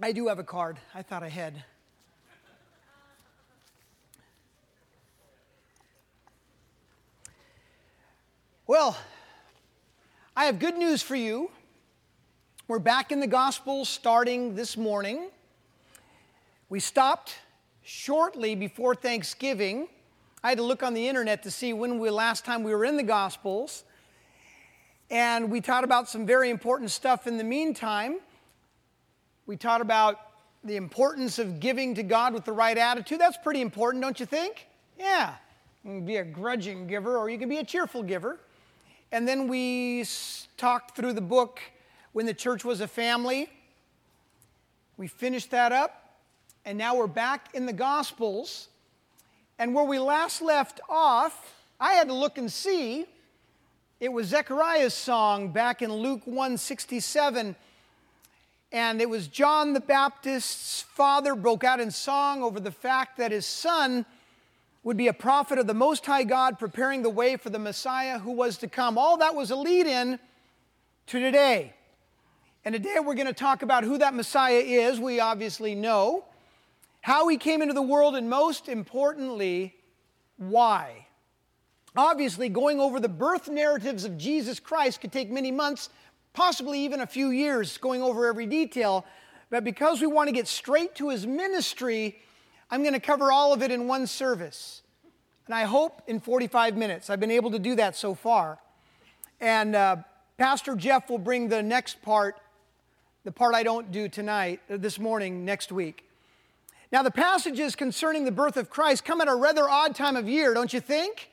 I do have a card. I thought I had. Well, I have good news for you. We're back in the gospel starting this morning. We stopped shortly before Thanksgiving. I had to look on the internet to see when we last time we were in the gospels. And we taught about some very important stuff in the meantime. We taught about the importance of giving to God with the right attitude. That's pretty important, don't you think? Yeah. You can be a grudging giver or you can be a cheerful giver. And then we talked through the book when the church was a family. We finished that up, and now we're back in the Gospels. And where we last left off, I had to look and see. It was Zechariah's song back in Luke 167 and it was John the Baptist's father broke out in song over the fact that his son would be a prophet of the Most High God, preparing the way for the Messiah who was to come. All that was a lead in to today. And today we're going to talk about who that Messiah is. We obviously know how he came into the world, and most importantly, why. Obviously, going over the birth narratives of Jesus Christ could take many months possibly even a few years going over every detail. But because we want to get straight to his ministry, I'm going to cover all of it in one service. And I hope in 45 minutes. I've been able to do that so far. And uh, Pastor Jeff will bring the next part, the part I don't do tonight, uh, this morning, next week. Now, the passages concerning the birth of Christ come at a rather odd time of year, don't you think?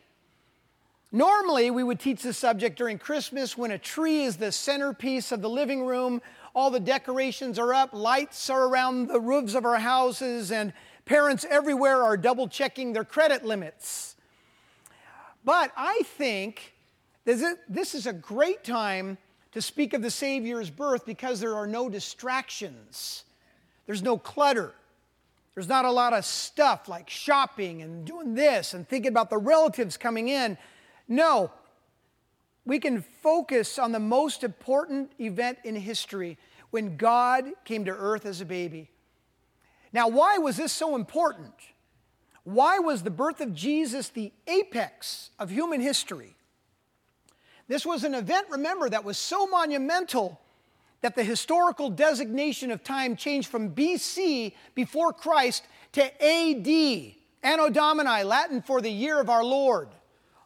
Normally, we would teach this subject during Christmas when a tree is the centerpiece of the living room, all the decorations are up, lights are around the roofs of our houses, and parents everywhere are double checking their credit limits. But I think this is a great time to speak of the Savior's birth because there are no distractions, there's no clutter. There's not a lot of stuff like shopping and doing this and thinking about the relatives coming in. No, we can focus on the most important event in history when God came to earth as a baby. Now, why was this so important? Why was the birth of Jesus the apex of human history? This was an event, remember, that was so monumental that the historical designation of time changed from BC, before Christ, to AD, Anno Domini, Latin for the year of our Lord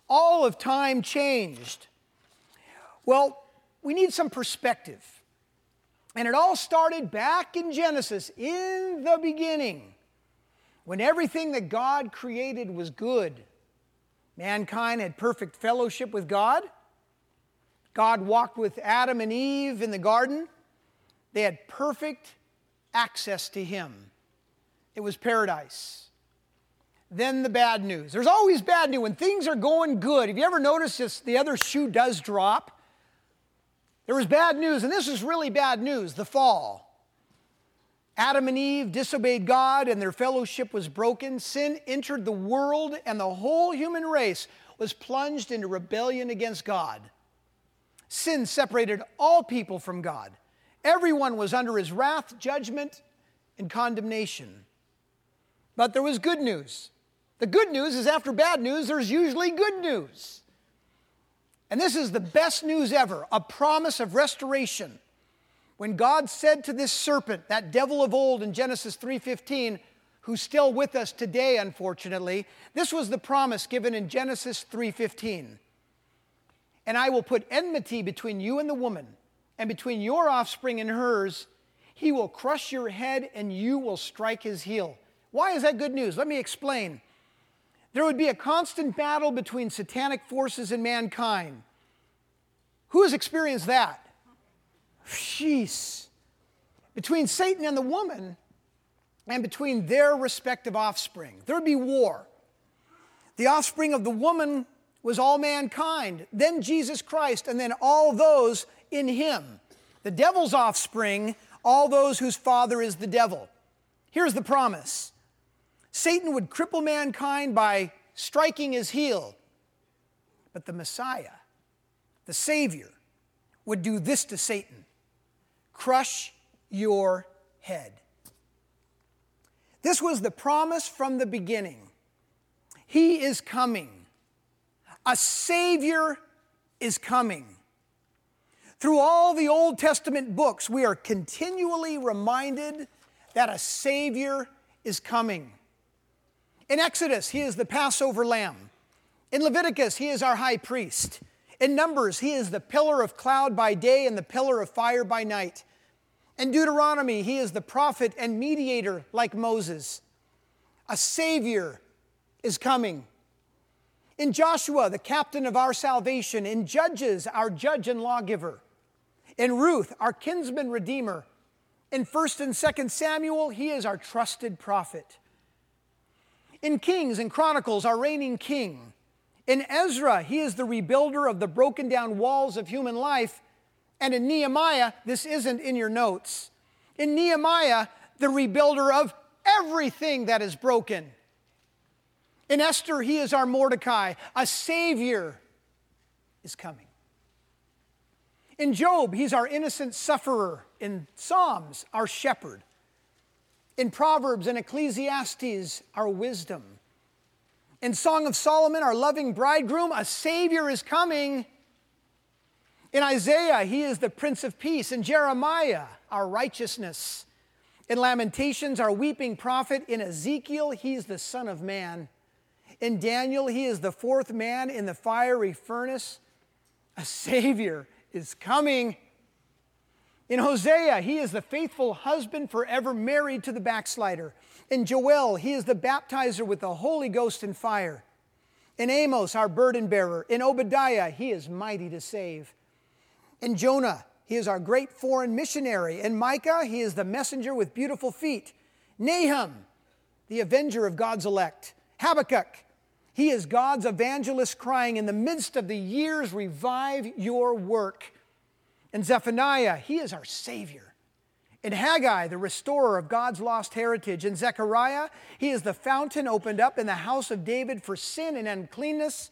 all of time changed? Well, we need some perspective. And it all started back in Genesis, in the beginning, when everything that God created was good. Mankind had perfect fellowship with God. God walked with Adam and Eve in the garden. They had perfect access to Him. It was paradise then the bad news. There's always bad news when things are going good. Have you ever noticed this? The other shoe does drop. There was bad news, and this is really bad news the fall. Adam and Eve disobeyed God, and their fellowship was broken. Sin entered the world, and the whole human race was plunged into rebellion against God. Sin separated all people from God. Everyone was under his wrath, judgment, and condemnation. But there was good news. The good news is after bad news, there's usually good news. And this is the best news ever a promise of restoration. When God said to this serpent, that devil of old in Genesis 3:15, who's still with us today unfortunately, this was the promise given in Genesis 3:15. And I will put enmity between you and the woman, and between your offspring and hers. He will crush your head and you will strike his heel. Why is that good news? Let me explain. There would be a constant battle between satanic forces and mankind. Who has experienced that? Jeez. Between Satan and the woman, and between their respective offspring. There would be war. The offspring of the woman was all mankind, then Jesus Christ, and then all those in him. The devil's offspring, all those whose father is the devil. Here's the promise Satan would cripple mankind by striking his heel. But the Messiah, the Savior, would do this to Satan crush your head. This was the promise from the beginning. He is coming. A Savior is coming. Through all the Old Testament books, we are continually reminded that a Savior is coming. In Exodus, He is the Passover lamb. In Leviticus, He is our high priest. In Numbers, He is the pillar of cloud by day and the pillar of fire by night. In Deuteronomy, He is the prophet and mediator like Moses. A Savior is coming. In Joshua, the captain of our salvation. In Judges, our judge and lawgiver in Ruth, our kinsman redeemer. In 1st and 2nd Samuel, he is our trusted prophet. In Kings and Chronicles, our reigning king. In Ezra, he is the rebuilder of the broken down walls of human life. And in Nehemiah, this isn't in your notes. In Nehemiah, the rebuilder of everything that is broken. In Esther, he is our Mordecai. A Savior is coming. In Job, he's our innocent sufferer. In Psalms, our shepherd. In Proverbs and Ecclesiastes, our wisdom. In Song of Solomon, our loving bridegroom, a Savior is coming. In Isaiah, he is the Prince of Peace. In Jeremiah, our righteousness. In Lamentations, our weeping prophet. In Ezekiel, he's the Son of Man. In Daniel, he is the fourth man in the fiery furnace. A Savior is coming. In Hosea, he is the faithful husband forever married to the backslider. In Joel, he is the baptizer with the Holy Ghost and fire. In Amos, our burden bearer. In Obadiah, he is mighty to save. In Jonah, he is our great foreign missionary. In Micah, he is the messenger with beautiful feet. Nahum, the avenger of God's elect. Habakkuk, he is God's evangelist crying, In the midst of the years, revive your work. In Zephaniah, he is our Savior. In Haggai, the restorer of God's lost heritage. In Zechariah, he is the fountain opened up in the house of David for sin and uncleanness.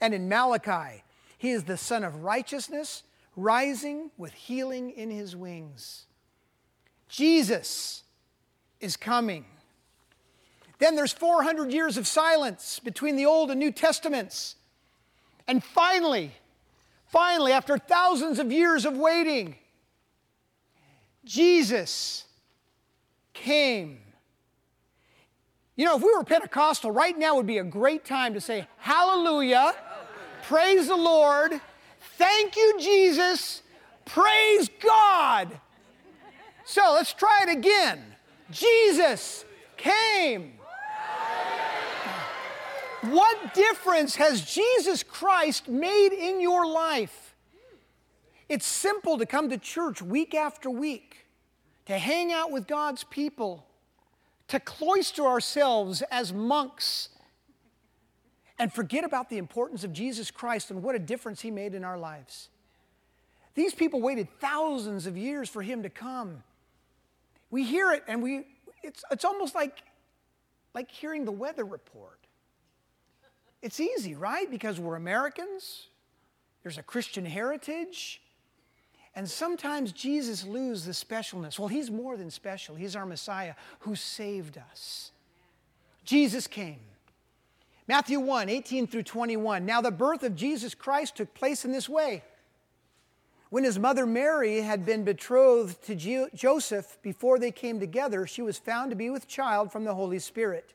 And in Malachi, he is the Sun of righteousness, rising with healing in his wings. Jesus is coming. Then there's 400 years of silence between the Old and New Testaments. And finally, finally, after thousands of years of waiting, Jesus came. You know, if we were Pentecostal, right now would be a great time to say, Hallelujah, praise the Lord, thank you, Jesus, praise God. So let's try it again. Jesus came. What difference has Jesus Christ made in your life? It's simple to come to church week after week, to hang out with God's people, to cloister ourselves as monks, and forget about the importance of Jesus Christ and what a difference He made in our lives. These people waited thousands of years for Him to come. We hear it and we, it's, it's almost like, like hearing the weather report. It's easy, right? Because we're Americans, there's a Christian heritage. And sometimes Jesus loses the specialness. Well, he's more than special. He's our Messiah who saved us. Jesus came. Matthew 1 18 through 21. Now, the birth of Jesus Christ took place in this way. When his mother Mary had been betrothed to Joseph before they came together, she was found to be with child from the Holy Spirit.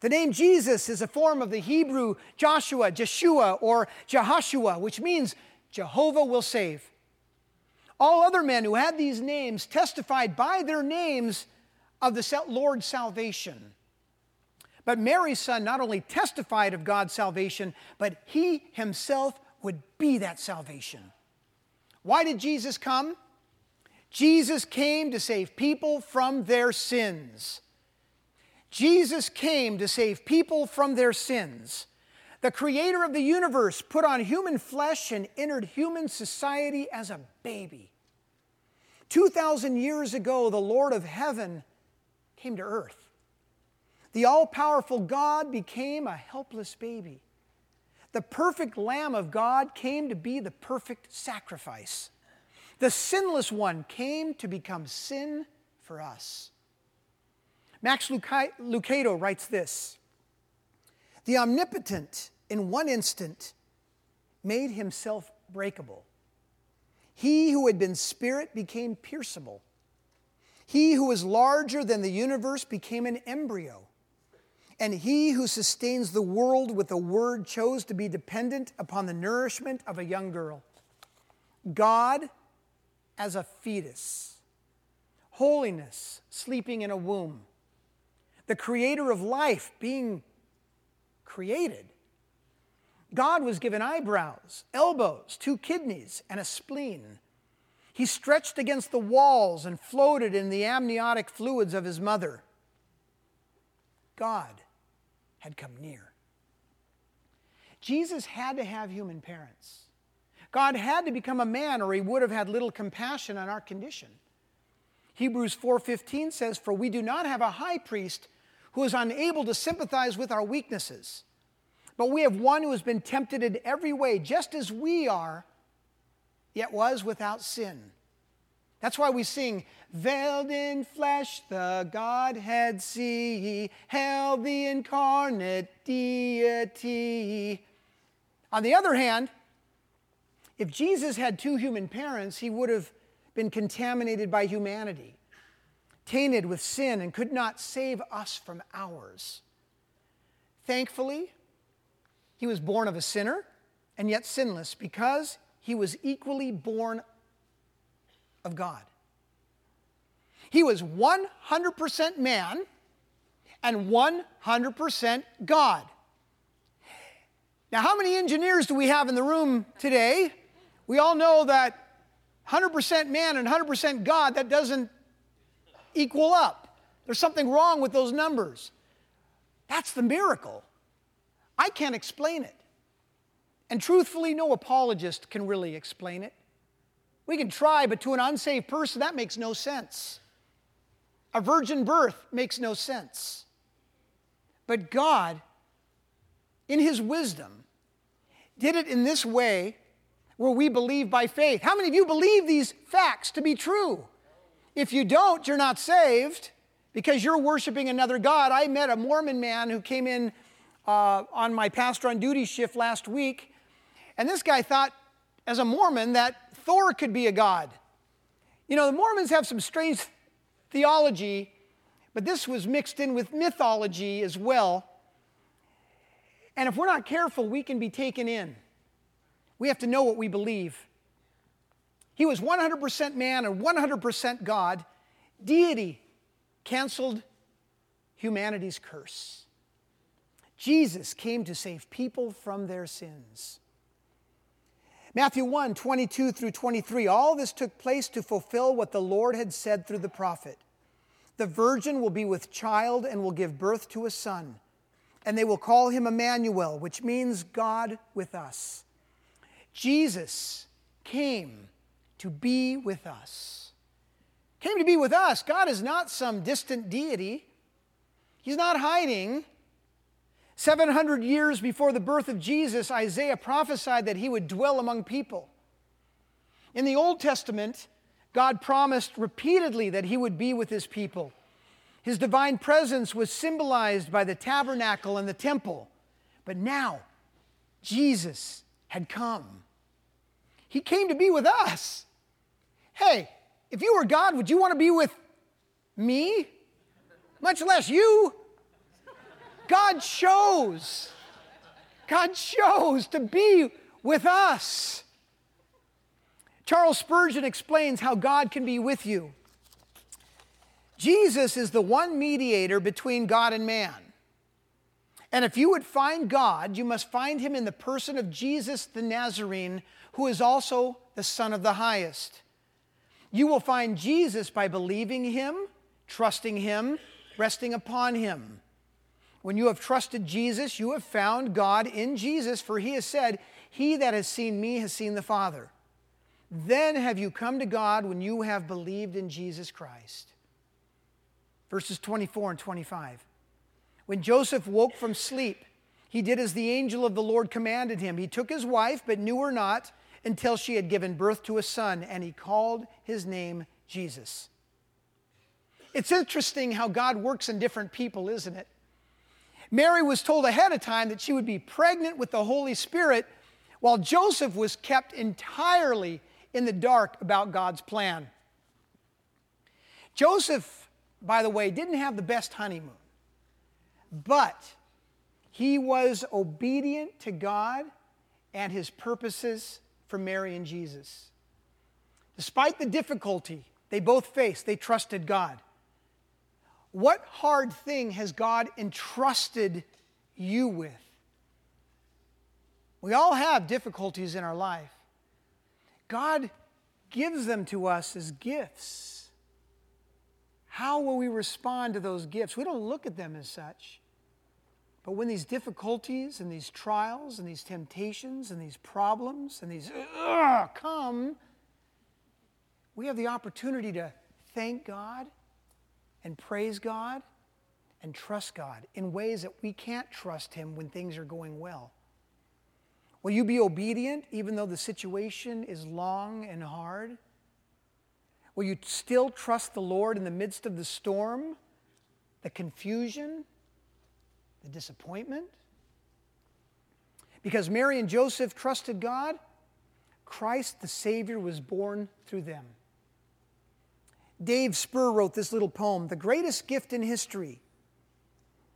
The name Jesus is a form of the Hebrew Joshua, Jeshua, or Jehoshua, which means Jehovah will save. All other men who had these names testified by their names of the Lord's salvation. But Mary's son not only testified of God's salvation, but he himself would be that salvation. Why did Jesus come? Jesus came to save people from their sins. Jesus came to save people from their sins. The creator of the universe put on human flesh and entered human society as a baby. 2,000 years ago, the Lord of heaven came to earth. The all powerful God became a helpless baby. The perfect Lamb of God came to be the perfect sacrifice. The sinless one came to become sin for us. Max Lucado writes this The omnipotent, in one instant, made himself breakable. He who had been spirit became pierceable. He who was larger than the universe became an embryo. And he who sustains the world with a word chose to be dependent upon the nourishment of a young girl. God as a fetus, holiness sleeping in a womb, the creator of life being created God was given eyebrows, elbows, two kidneys, and a spleen. He stretched against the walls and floated in the amniotic fluids of his mother. God had come near. Jesus had to have human parents. God had to become a man or he would have had little compassion on our condition. Hebrews 4:15 says for we do not have a high priest who is unable to sympathize with our weaknesses but we have one who has been tempted in every way, just as we are, yet was without sin. That's why we sing, Veiled in flesh, the Godhead see, held the incarnate deity. On the other hand, if Jesus had two human parents, he would have been contaminated by humanity, tainted with sin, and could not save us from ours. Thankfully, he was born of a sinner and yet sinless because he was equally born of God. He was 100% man and 100% God. Now, how many engineers do we have in the room today? We all know that 100% man and 100% God, that doesn't equal up. There's something wrong with those numbers. That's the miracle. I can't explain it. And truthfully, no apologist can really explain it. We can try, but to an unsaved person, that makes no sense. A virgin birth makes no sense. But God, in His wisdom, did it in this way where we believe by faith. How many of you believe these facts to be true? If you don't, you're not saved because you're worshiping another God. I met a Mormon man who came in uh, on my pastor on duty shift last week, and this guy thought, as a Mormon, that Thor could be a god. You know, the Mormons have some strange theology, but this was mixed in with mythology as well. And if we're not careful, we can be taken in. We have to know what we believe. He was 100% man and 100% God. Deity canceled humanity's curse. Jesus came to save people from their sins. Matthew 1 22 through 23. All this took place to fulfill what the Lord had said through the prophet. The virgin will be with child and will give birth to a son, and they will call him Emmanuel, which means God with us. Jesus came to be with us. Came to be with us. God is not some distant deity, He's not hiding. 700 years before the birth of Jesus, Isaiah prophesied that he would dwell among people. In the Old Testament, God promised repeatedly that he would be with his people. His divine presence was symbolized by the tabernacle and the temple. But now, Jesus had come. He came to be with us. Hey, if you were God, would you want to be with me? Much less you. God chose. God chose to be with us. Charles Spurgeon explains how God can be with you. Jesus is the one mediator between God and man. And if you would find God, you must find him in the person of Jesus the Nazarene, who is also the Son of the Highest. You will find Jesus by believing him, trusting him, resting upon him. When you have trusted Jesus, you have found God in Jesus, for he has said, He that has seen me has seen the Father. Then have you come to God when you have believed in Jesus Christ. Verses 24 and 25. When Joseph woke from sleep, he did as the angel of the Lord commanded him. He took his wife, but knew her not until she had given birth to a son, and he called his name Jesus. It's interesting how God works in different people, isn't it? Mary was told ahead of time that she would be pregnant with the Holy Spirit, while Joseph was kept entirely in the dark about God's plan. Joseph, by the way, didn't have the best honeymoon. But he was obedient to God and his purposes for Mary and Jesus. Despite the difficulty they both faced, they trusted God. What hard thing has God entrusted you with? We all have difficulties in our life. God gives them to us as gifts. How will we respond to those gifts? We don't look at them as such. But when these difficulties and these trials and these temptations and these problems and these come, we have the opportunity to thank God and praise God and trust God in ways that we can't trust Him when things are going well. Will you be obedient even though the situation is long and hard? Will you still trust the Lord in the midst of the storm, the confusion, the disappointment? Because Mary and Joseph trusted God, Christ the Savior was born through them. Dave Sper wrote this little poem The greatest gift in history,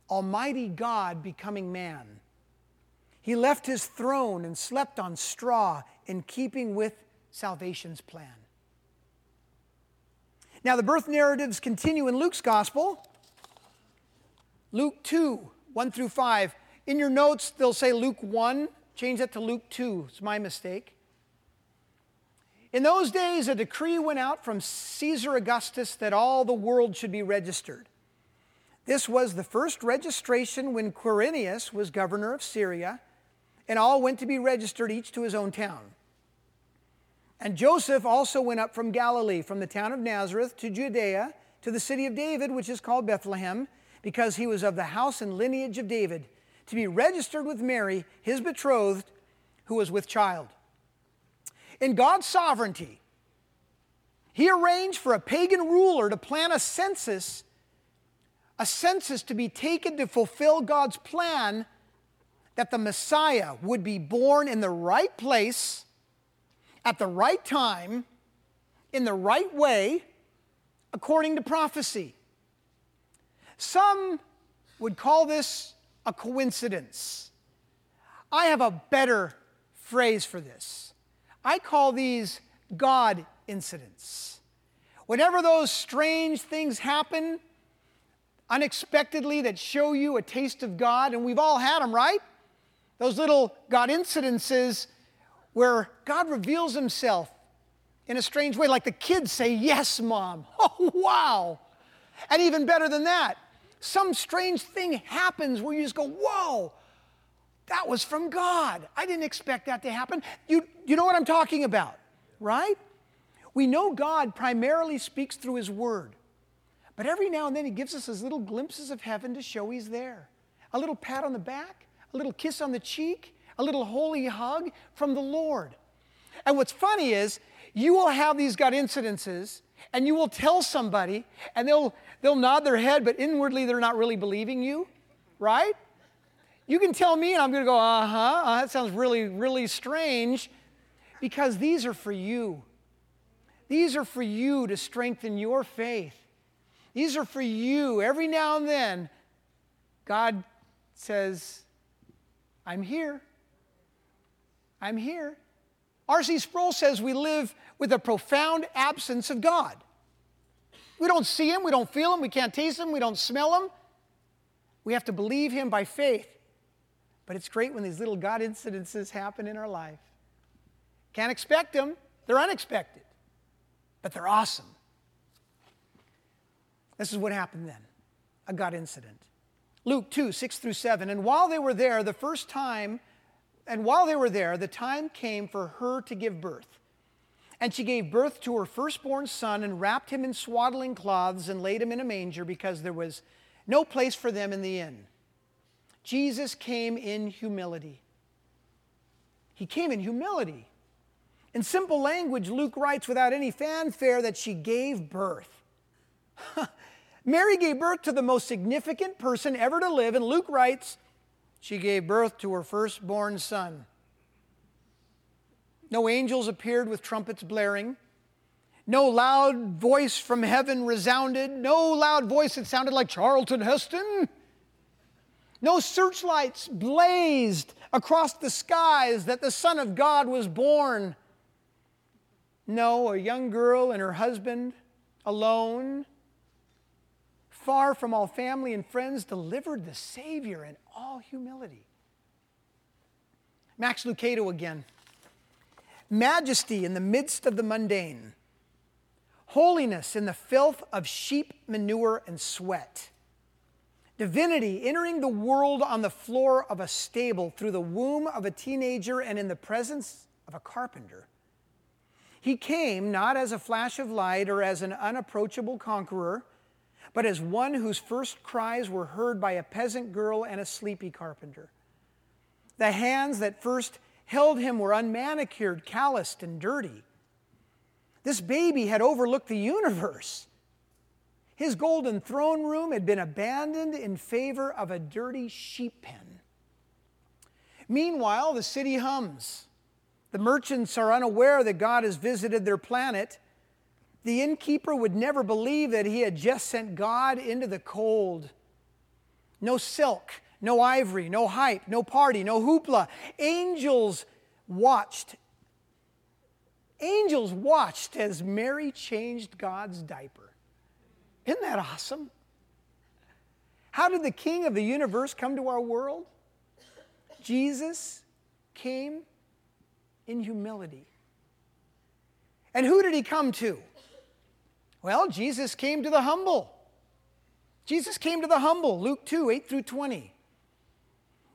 Almighty God becoming man. He left his throne and slept on straw in keeping with salvation's plan. Now, the birth narratives continue in Luke's gospel. Luke 2, 1 through 5. In your notes, they'll say Luke 1. Change that to Luke 2. It's my mistake. In those days, a decree went out from Caesar Augustus that all the world should be registered. This was the first registration when Quirinius was governor of Syria, and all went to be registered, each to his own town. And Joseph also went up from Galilee, from the town of Nazareth to Judea, to the city of David, which is called Bethlehem, because he was of the house and lineage of David, to be registered with Mary, his betrothed, who was with child. In God's sovereignty, He arranged for a pagan ruler to plan a census, a census to be taken to fulfill God's plan that the Messiah would be born in the right place, at the right time, in the right way, according to prophecy. Some would call this a coincidence. I have a better phrase for this. I call these God incidents. Whenever those strange things happen unexpectedly that show you a taste of God, and we've all had them, right? Those little God incidences where God reveals himself in a strange way, like the kids say, Yes, mom. Oh, wow. And even better than that, some strange thing happens where you just go, Whoa, that was from God. I didn't expect that to happen. You, you know what I'm talking about, right? We know God primarily speaks through His Word. But every now and then He gives us His little glimpses of heaven to show He's there. A little pat on the back, a little kiss on the cheek, a little holy hug from the Lord. And what's funny is, you will have these God incidences and you will tell somebody and they'll, they'll nod their head, but inwardly they're not really believing you, right? You can tell me, and I'm going to go, uh huh, uh, that sounds really, really strange, because these are for you. These are for you to strengthen your faith. These are for you. Every now and then, God says, I'm here. I'm here. R.C. Sproul says we live with a profound absence of God. We don't see Him, we don't feel Him, we can't taste Him, we don't smell Him. We have to believe Him by faith. But it's great when these little God incidences happen in our life. Can't expect them, they're unexpected, but they're awesome. This is what happened then a God incident. Luke 2, 6 through 7. And while they were there, the first time, and while they were there, the time came for her to give birth. And she gave birth to her firstborn son and wrapped him in swaddling cloths and laid him in a manger because there was no place for them in the inn. Jesus came in humility. He came in humility. In simple language, Luke writes without any fanfare that she gave birth. Mary gave birth to the most significant person ever to live, and Luke writes she gave birth to her firstborn son. No angels appeared with trumpets blaring. No loud voice from heaven resounded. No loud voice that sounded like Charlton Heston. No searchlights blazed across the skies that the Son of God was born. No, a young girl and her husband, alone, far from all family and friends, delivered the Savior in all humility. Max Lucado again. Majesty in the midst of the mundane, holiness in the filth of sheep manure and sweat Divinity entering the world on the floor of a stable through the womb of a teenager and in the presence of a carpenter. He came not as a flash of light or as an unapproachable conqueror, but as one whose first cries were heard by a peasant girl and a sleepy carpenter. The hands that first held him were unmanicured, calloused, and dirty. This baby had overlooked the universe his golden throne room had been abandoned in favor of a dirty sheep pen. Meanwhile, the city hums. The merchants are unaware that God has visited their planet. The innkeeper would never believe that he had just sent God into the cold. No silk, no ivory, no hype, no party, no hoopla. Angels watched. Angels watched as Mary changed God's diaper. Isn't that awesome? How did the King of the universe come to our world? Jesus came in humility. And who did he come to? Well, Jesus came to the humble. Jesus came to the humble, Luke 2 8 through 20.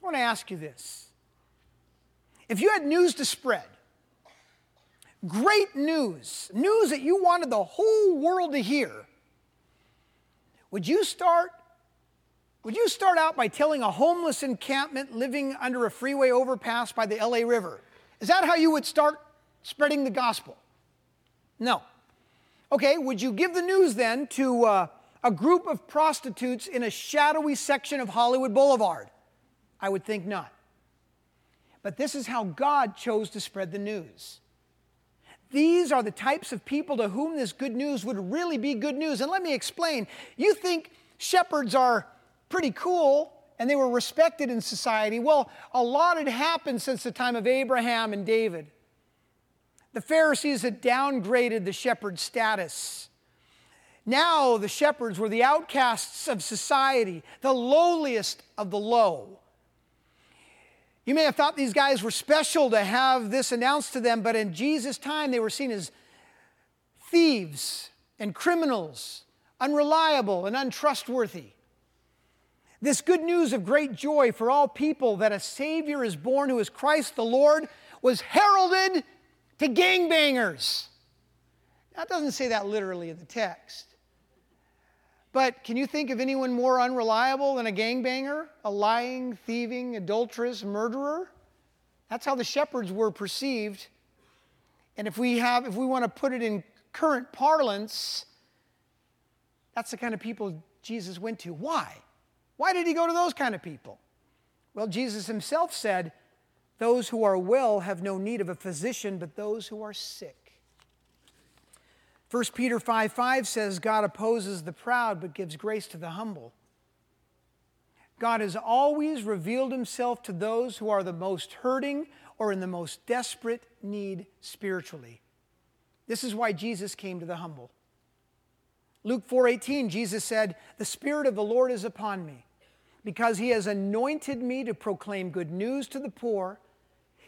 I want to ask you this. If you had news to spread, great news, news that you wanted the whole world to hear, would you start would you start out by telling a homeless encampment living under a freeway overpass by the LA River? Is that how you would start spreading the gospel? No. Okay, would you give the news then to uh, a group of prostitutes in a shadowy section of Hollywood Boulevard? I would think not. But this is how God chose to spread the news. These are the types of people to whom this good news would really be good news. And let me explain. You think shepherds are pretty cool and they were respected in society. Well, a lot had happened since the time of Abraham and David. The Pharisees had downgraded the shepherd status. Now the shepherds were the outcasts of society, the lowliest of the low. You may have thought these guys were special to have this announced to them, but in Jesus' time, they were seen as thieves and criminals, unreliable and untrustworthy. This good news of great joy for all people that a Savior is born who is Christ the Lord was heralded to gangbangers. It doesn't say that literally in the text. But can you think of anyone more unreliable than a gangbanger, a lying, thieving, adulterous murderer? That's how the shepherds were perceived. And if we have if we want to put it in current parlance, that's the kind of people Jesus went to. Why? Why did he go to those kind of people? Well, Jesus himself said, Those who are well have no need of a physician, but those who are sick. 1 Peter 5 5 says, God opposes the proud, but gives grace to the humble. God has always revealed himself to those who are the most hurting or in the most desperate need spiritually. This is why Jesus came to the humble. Luke 4:18 Jesus said, "The spirit of the Lord is upon me, because he has anointed me to proclaim good news to the poor.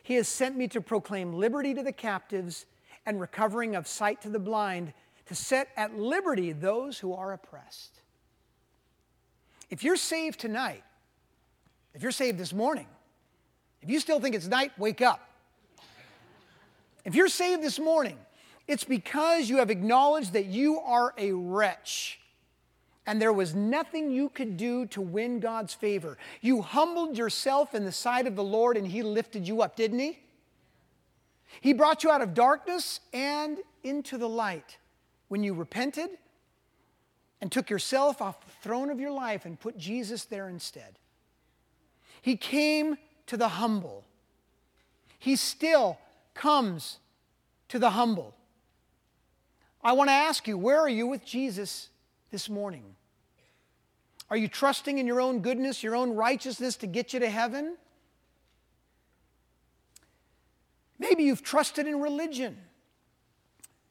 He has sent me to proclaim liberty to the captives and recovering of sight to the blind, to set at liberty those who are oppressed." If you're saved tonight, if you're saved this morning, if you still think it's night, wake up. If you're saved this morning, it's because you have acknowledged that you are a wretch and there was nothing you could do to win God's favor. You humbled yourself in the sight of the Lord and He lifted you up, didn't He? He brought you out of darkness and into the light when you repented and took yourself off the throne of your life and put Jesus there instead. He came to the humble. He still comes to the humble. I want to ask you, where are you with Jesus this morning? Are you trusting in your own goodness, your own righteousness to get you to heaven? Maybe you've trusted in religion.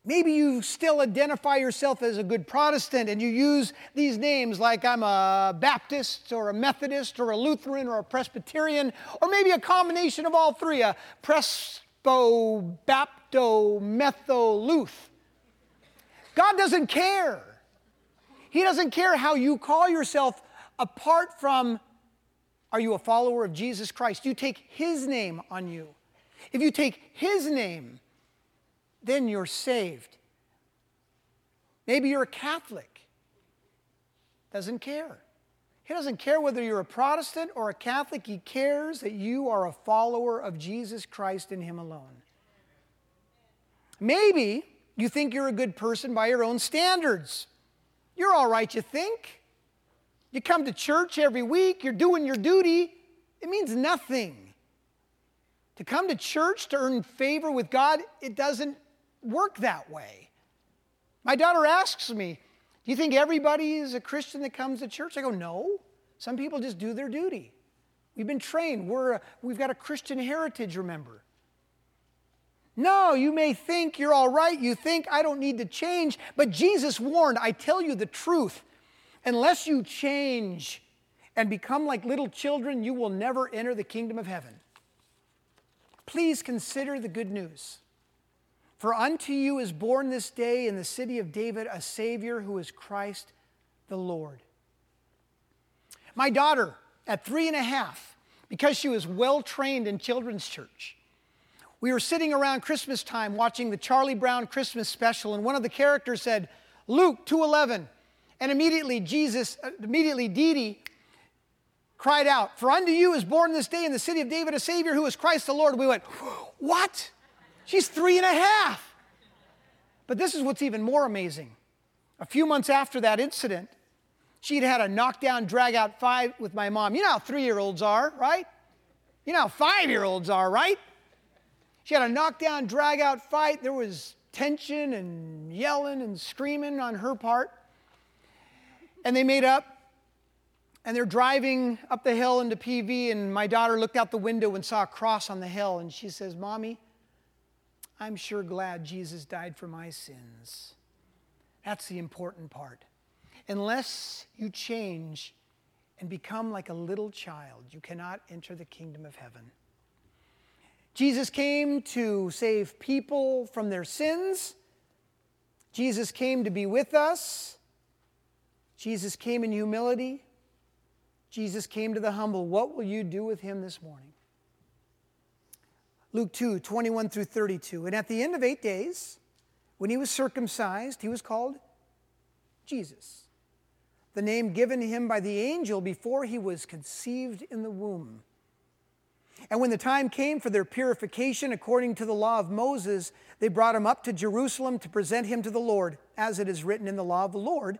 Maybe you still identify yourself as a good Protestant and you use these names like I'm a Baptist or a Methodist or a Lutheran or a Presbyterian, or maybe a combination of all three a Presbo, Bapto, Metho, Luth. God doesn't care. He doesn't care how you call yourself apart from are you a follower of Jesus Christ? You take His name on you. If you take His name, then you're saved. Maybe you're a Catholic. Doesn't care. He doesn't care whether you're a Protestant or a Catholic. He cares that you are a follower of Jesus Christ and Him alone. Maybe you think you're a good person by your own standards. You're all right, you think. You come to church every week, you're doing your duty. It means nothing. To come to church to earn favor with God, it doesn't work that way. My daughter asks me, Do you think everybody is a Christian that comes to church? I go, No. Some people just do their duty. We've been trained. We're we've got a Christian heritage, remember. No, you may think you're all right. You think I don't need to change. But Jesus warned, I tell you the truth. Unless you change and become like little children, you will never enter the kingdom of heaven. Please consider the good news. For unto you is born this day in the city of David a Savior who is Christ the Lord. My daughter, at three and a half, because she was well trained in children's church, we were sitting around Christmas time watching the Charlie Brown Christmas special, and one of the characters said, Luke 2:11. And immediately Jesus, uh, immediately Dee Dee cried out, For unto you is born this day in the city of David a Savior who is Christ the Lord. We went, What? She's three and a half. But this is what's even more amazing. A few months after that incident, she'd had a knockdown, drag out fight with my mom. You know how three year olds are, right? You know how five year olds are, right? She had a knockdown, drag out fight. There was tension and yelling and screaming on her part. And they made up. And they're driving up the hill into PV, and my daughter looked out the window and saw a cross on the hill, and she says, Mommy, I'm sure glad Jesus died for my sins. That's the important part. Unless you change and become like a little child, you cannot enter the kingdom of heaven. Jesus came to save people from their sins. Jesus came to be with us. Jesus came in humility. Jesus came to the humble. What will you do with him this morning? Luke 2 21 through 32. And at the end of eight days, when he was circumcised, he was called Jesus, the name given him by the angel before he was conceived in the womb. And when the time came for their purification according to the law of Moses, they brought him up to Jerusalem to present him to the Lord, as it is written in the law of the Lord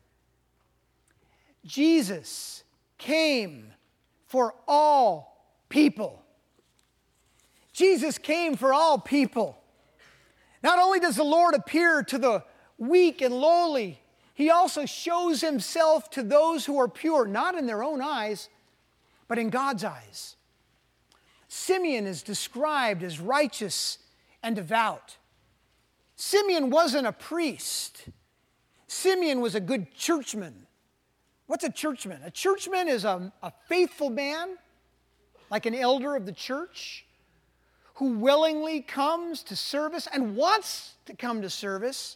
Jesus came for all people. Jesus came for all people. Not only does the Lord appear to the weak and lowly, he also shows himself to those who are pure, not in their own eyes but in God's eyes. Simeon is described as righteous and devout. Simeon wasn't a priest, Simeon was a good churchman. What's a churchman? A churchman is a, a faithful man, like an elder of the church, who willingly comes to service and wants to come to service,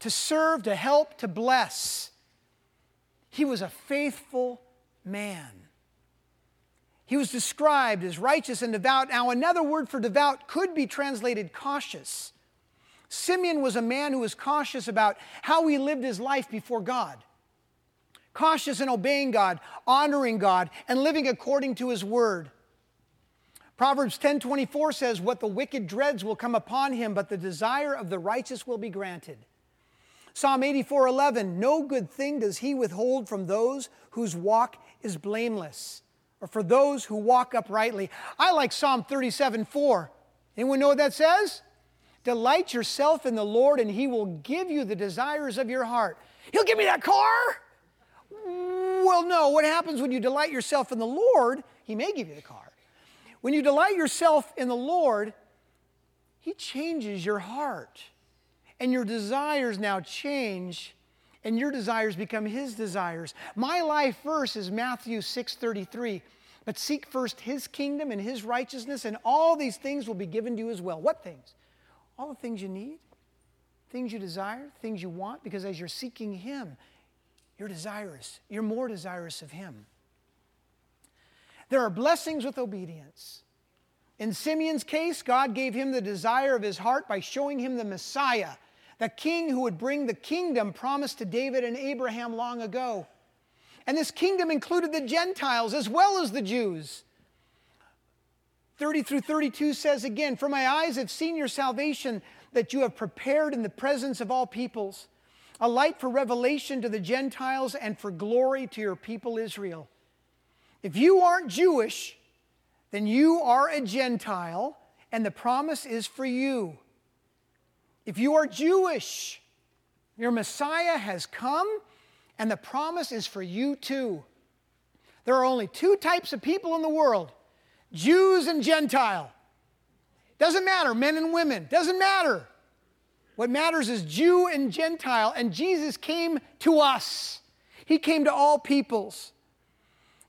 to serve, to help, to bless. He was a faithful man. He was described as righteous and devout. Now, another word for devout could be translated cautious. Simeon was a man who was cautious about how he lived his life before God. Cautious in obeying God, honoring God, and living according to his word. Proverbs 10:24 says, "What the wicked dreads will come upon him, but the desire of the righteous will be granted." Psalm 84:11, "No good thing does he withhold from those whose walk is blameless." or for those who walk uprightly. I like Psalm 37 4. Anyone know what that says? Delight yourself in the Lord, and He will give you the desires of your heart. He'll give me that car? Well, no. What happens when you delight yourself in the Lord? He may give you the car. When you delight yourself in the Lord, He changes your heart. And your desires now change and your desires become his desires. My life verse is Matthew 6:33. But seek first his kingdom and his righteousness, and all these things will be given to you as well. What things? All the things you need, things you desire, things you want, because as you're seeking him, you're desirous. You're more desirous of him. There are blessings with obedience. In Simeon's case, God gave him the desire of his heart by showing him the Messiah, the king who would bring the kingdom promised to David and Abraham long ago. And this kingdom included the Gentiles as well as the Jews. 30 through 32 says again, For my eyes have seen your salvation that you have prepared in the presence of all peoples, a light for revelation to the Gentiles and for glory to your people Israel. If you aren't Jewish, then you are a Gentile, and the promise is for you. If you are Jewish, your Messiah has come, and the promise is for you too. There are only two types of people in the world Jews and Gentile. Doesn't matter, men and women, doesn't matter. What matters is Jew and Gentile, and Jesus came to us. He came to all peoples.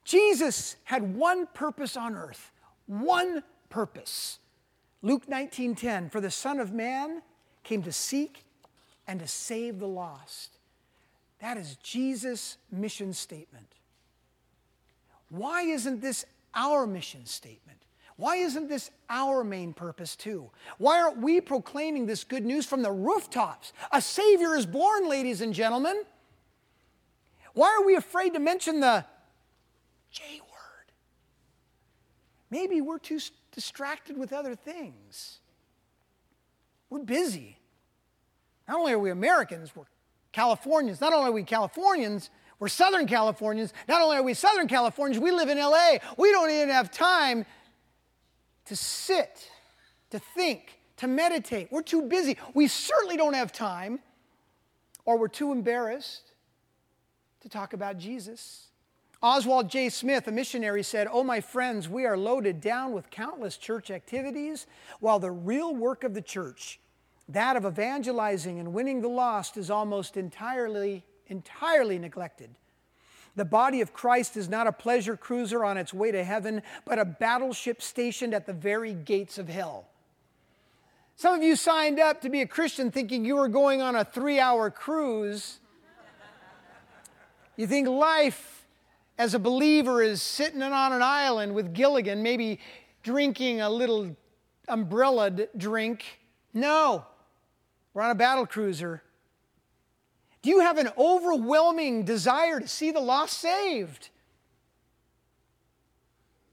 Jesus had one purpose on earth, one purpose. Luke 19:10, for the Son of Man came to seek and to save the lost. That is Jesus' mission statement. Why isn't this our mission statement? Why isn't this our main purpose too? Why aren't we proclaiming this good news from the rooftops? A Savior is born, ladies and gentlemen. Why are we afraid to mention the J word? Maybe we're too distracted with other things. We're busy. Not only are we Americans, we're Californians. Not only are we Californians, we're Southern Californians. Not only are we Southern Californians, we live in LA. We don't even have time to sit, to think, to meditate. We're too busy. We certainly don't have time, or we're too embarrassed to talk about Jesus. Oswald J. Smith, a missionary, said, Oh, my friends, we are loaded down with countless church activities, while the real work of the church, that of evangelizing and winning the lost, is almost entirely, entirely neglected. The body of Christ is not a pleasure cruiser on its way to heaven, but a battleship stationed at the very gates of hell. Some of you signed up to be a Christian thinking you were going on a three hour cruise. You think life as a believer is sitting on an island with Gilligan, maybe drinking a little umbrella drink. No, we're on a battle cruiser do you have an overwhelming desire to see the lost saved?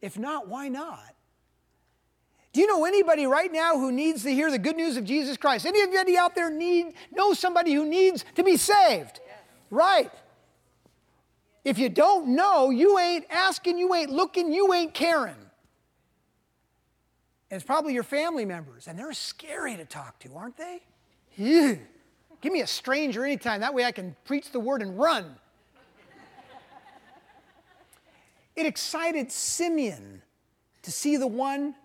If not, why not? Do you know anybody right now who needs to hear the good news of Jesus Christ? Anybody out there need know somebody who needs to be saved? Yes. Right. If you don't know, you ain't asking, you ain't looking, you ain't caring. And it's probably your family members, and they're scary to talk to, aren't they? Yeah. Give me a stranger anytime. That way I can preach the word and run. it excited Simeon to see the one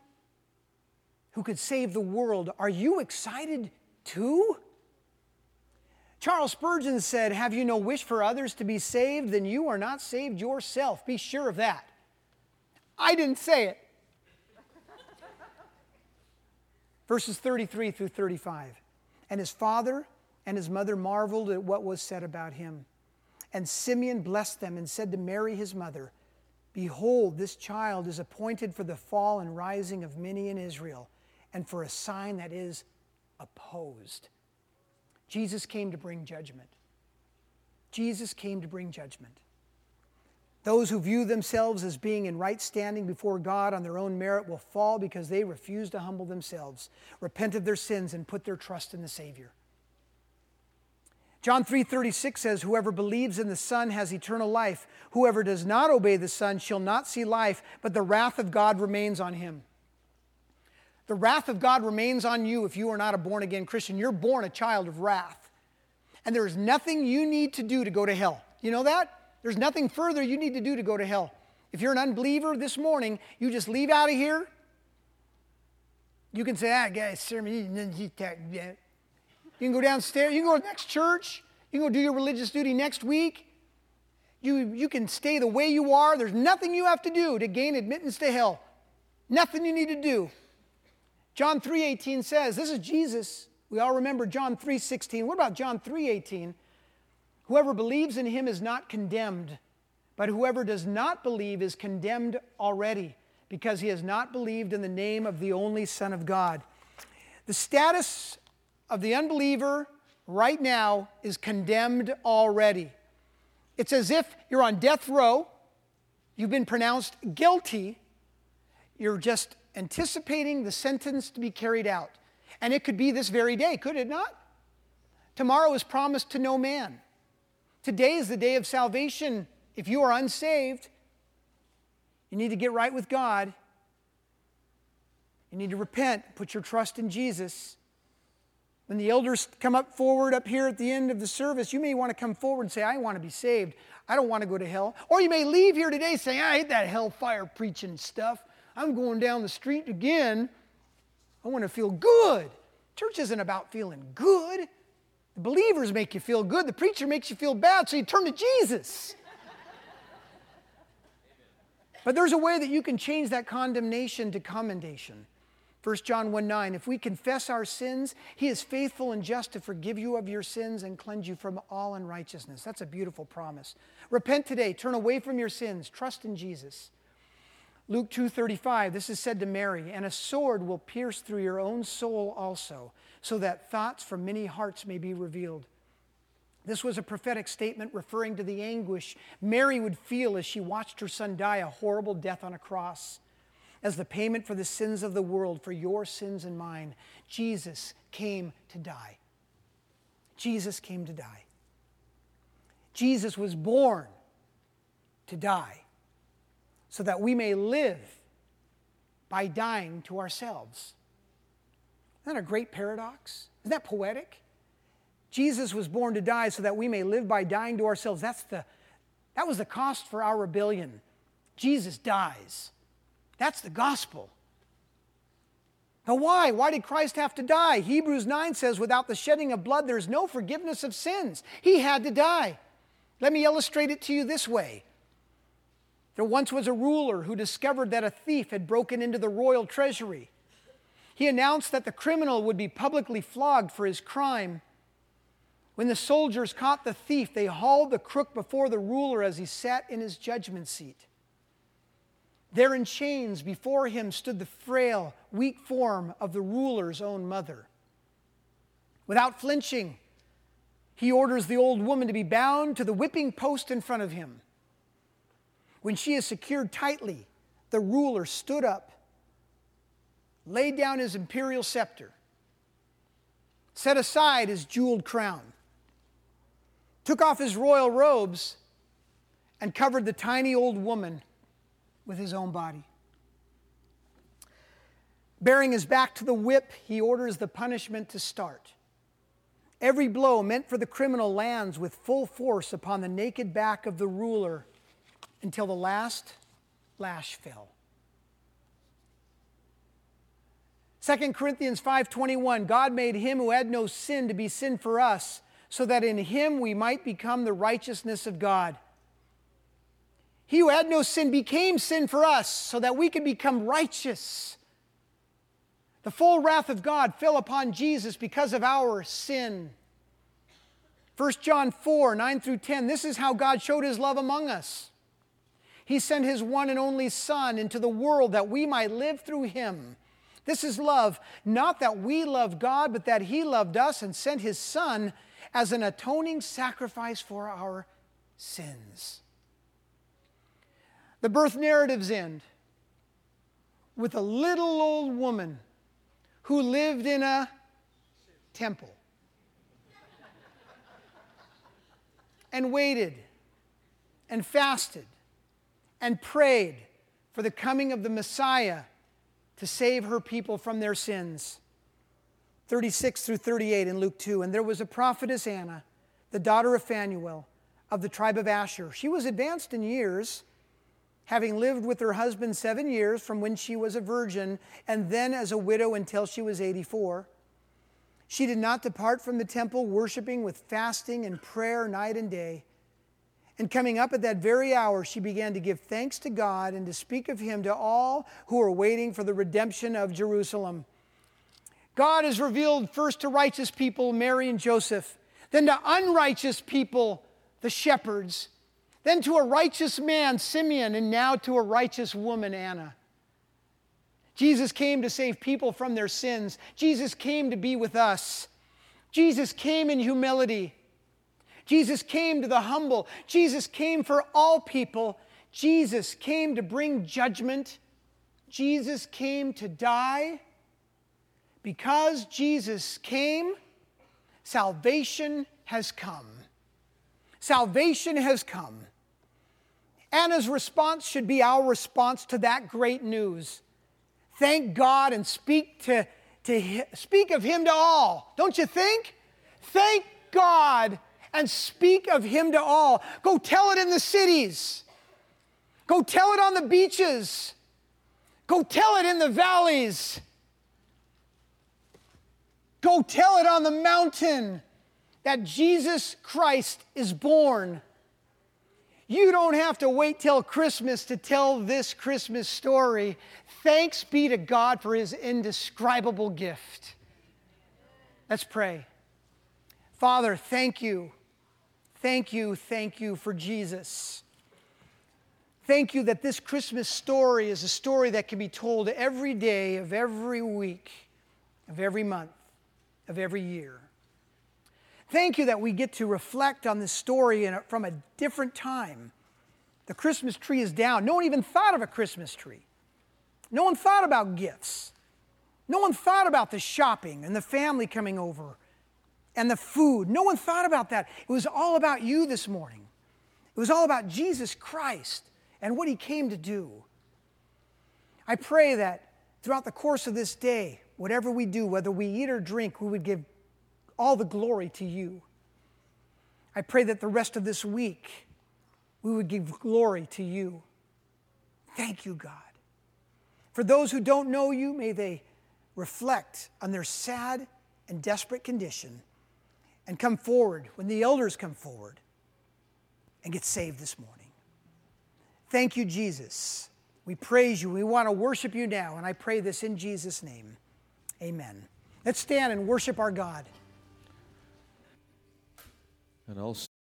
who could save the world. Are you excited too? Charles Spurgeon said, Have you no wish for others to be saved? Then you are not saved yourself. Be sure of that. I didn't say it. Verses 33 through 35. And his father and his mother marveled at what was said about him. And Simeon blessed them and said to Mary, his mother, Behold, this child is appointed for the fall and rising of many in Israel, and for a sign that is opposed. Jesus came to bring judgment. Jesus came to bring judgment. Those who view themselves as being in right standing before God on their own merit will fall because they refuse to humble themselves, repent of their sins, and put their trust in the Savior. John 3:36 says whoever believes in the Son has eternal life. Whoever does not obey the Son shall not see life, but the wrath of God remains on him. The wrath of God remains on you if you are not a born again Christian. You're born a child of wrath. And there is nothing you need to do to go to hell. You know that? There's nothing further you need to do to go to hell. If you're an unbeliever this morning, you just leave out of here. You can say, ah, guys, sermon, you can go downstairs. You can go to the next church. You can go do your religious duty next week. You, you can stay the way you are. There's nothing you have to do to gain admittance to hell. Nothing you need to do. John 3:18 says, this is Jesus. We all remember John 3:16. What about John 3:18? Whoever believes in him is not condemned, but whoever does not believe is condemned already, because he has not believed in the name of the only Son of God. The status of the unbeliever right now is condemned already. It's as if you're on death row, you've been pronounced guilty, you're just anticipating the sentence to be carried out. And it could be this very day, could it not? Tomorrow is promised to no man. Today is the day of salvation. If you are unsaved, you need to get right with God. You need to repent, put your trust in Jesus. When the elders come up forward up here at the end of the service, you may want to come forward and say, I want to be saved. I don't want to go to hell. Or you may leave here today saying, I hate that hellfire preaching stuff. I'm going down the street again. I want to feel good. Church isn't about feeling good. The believers make you feel good. The preacher makes you feel bad, so you turn to Jesus. but there's a way that you can change that condemnation to commendation. 1 John 1 9, if we confess our sins, he is faithful and just to forgive you of your sins and cleanse you from all unrighteousness. That's a beautiful promise. Repent today, turn away from your sins, trust in Jesus. Luke 2:35 this is said to Mary and a sword will pierce through your own soul also so that thoughts from many hearts may be revealed. This was a prophetic statement referring to the anguish Mary would feel as she watched her son die a horrible death on a cross. As the payment for the sins of the world, for your sins and mine, Jesus came to die. Jesus came to die. Jesus was born to die so that we may live by dying to ourselves. Isn't that a great paradox? Isn't that poetic? Jesus was born to die so that we may live by dying to ourselves. That's the, that was the cost for our rebellion. Jesus dies. That's the gospel. Now, why? Why did Christ have to die? Hebrews 9 says, without the shedding of blood, there's no forgiveness of sins. He had to die. Let me illustrate it to you this way. There once was a ruler who discovered that a thief had broken into the royal treasury. He announced that the criminal would be publicly flogged for his crime. When the soldiers caught the thief, they hauled the crook before the ruler as he sat in his judgment seat. There in chains before him stood the frail, weak form of the ruler's own mother. Without flinching, he orders the old woman to be bound to the whipping post in front of him. When she is secured tightly, the ruler stood up, laid down his imperial scepter, set aside his jeweled crown, took off his royal robes, and covered the tiny old woman with his own body. Baring his back to the whip, he orders the punishment to start. Every blow meant for the criminal lands with full force upon the naked back of the ruler until the last lash fell. 2 Corinthians 5:21 God made him who had no sin to be sin for us so that in him we might become the righteousness of God. He who had no sin became sin for us so that we could become righteous. The full wrath of God fell upon Jesus because of our sin. 1 John 4 9 through 10, this is how God showed his love among us. He sent his one and only Son into the world that we might live through him. This is love, not that we love God, but that he loved us and sent his Son as an atoning sacrifice for our sins. The birth narratives end with a little old woman who lived in a temple and waited and fasted and prayed for the coming of the Messiah to save her people from their sins. 36 through 38 in Luke 2. And there was a prophetess Anna, the daughter of Phanuel of the tribe of Asher. She was advanced in years having lived with her husband seven years from when she was a virgin, and then as a widow until she was 84. She did not depart from the temple, worshiping with fasting and prayer night and day. And coming up at that very hour, she began to give thanks to God and to speak of him to all who were waiting for the redemption of Jerusalem. God is revealed first to righteous people, Mary and Joseph, then to unrighteous people, the shepherds, then to a righteous man, Simeon, and now to a righteous woman, Anna. Jesus came to save people from their sins. Jesus came to be with us. Jesus came in humility. Jesus came to the humble. Jesus came for all people. Jesus came to bring judgment. Jesus came to die. Because Jesus came, salvation has come. Salvation has come. Anna's response should be our response to that great news. Thank God and speak, to, to, speak of Him to all. Don't you think? Thank God and speak of Him to all. Go tell it in the cities. Go tell it on the beaches. Go tell it in the valleys. Go tell it on the mountain that Jesus Christ is born. You don't have to wait till Christmas to tell this Christmas story. Thanks be to God for his indescribable gift. Let's pray. Father, thank you. Thank you, thank you for Jesus. Thank you that this Christmas story is a story that can be told every day of every week, of every month, of every year. Thank you that we get to reflect on this story a, from a different time. The Christmas tree is down. No one even thought of a Christmas tree. No one thought about gifts. No one thought about the shopping and the family coming over and the food. No one thought about that. It was all about you this morning. It was all about Jesus Christ and what he came to do. I pray that throughout the course of this day, whatever we do, whether we eat or drink, we would give all the glory to you. I pray that the rest of this week we would give glory to you. Thank you, God. For those who don't know you, may they reflect on their sad and desperate condition and come forward when the elders come forward and get saved this morning. Thank you, Jesus. We praise you. We want to worship you now, and I pray this in Jesus' name. Amen. Let's stand and worship our God. And I'll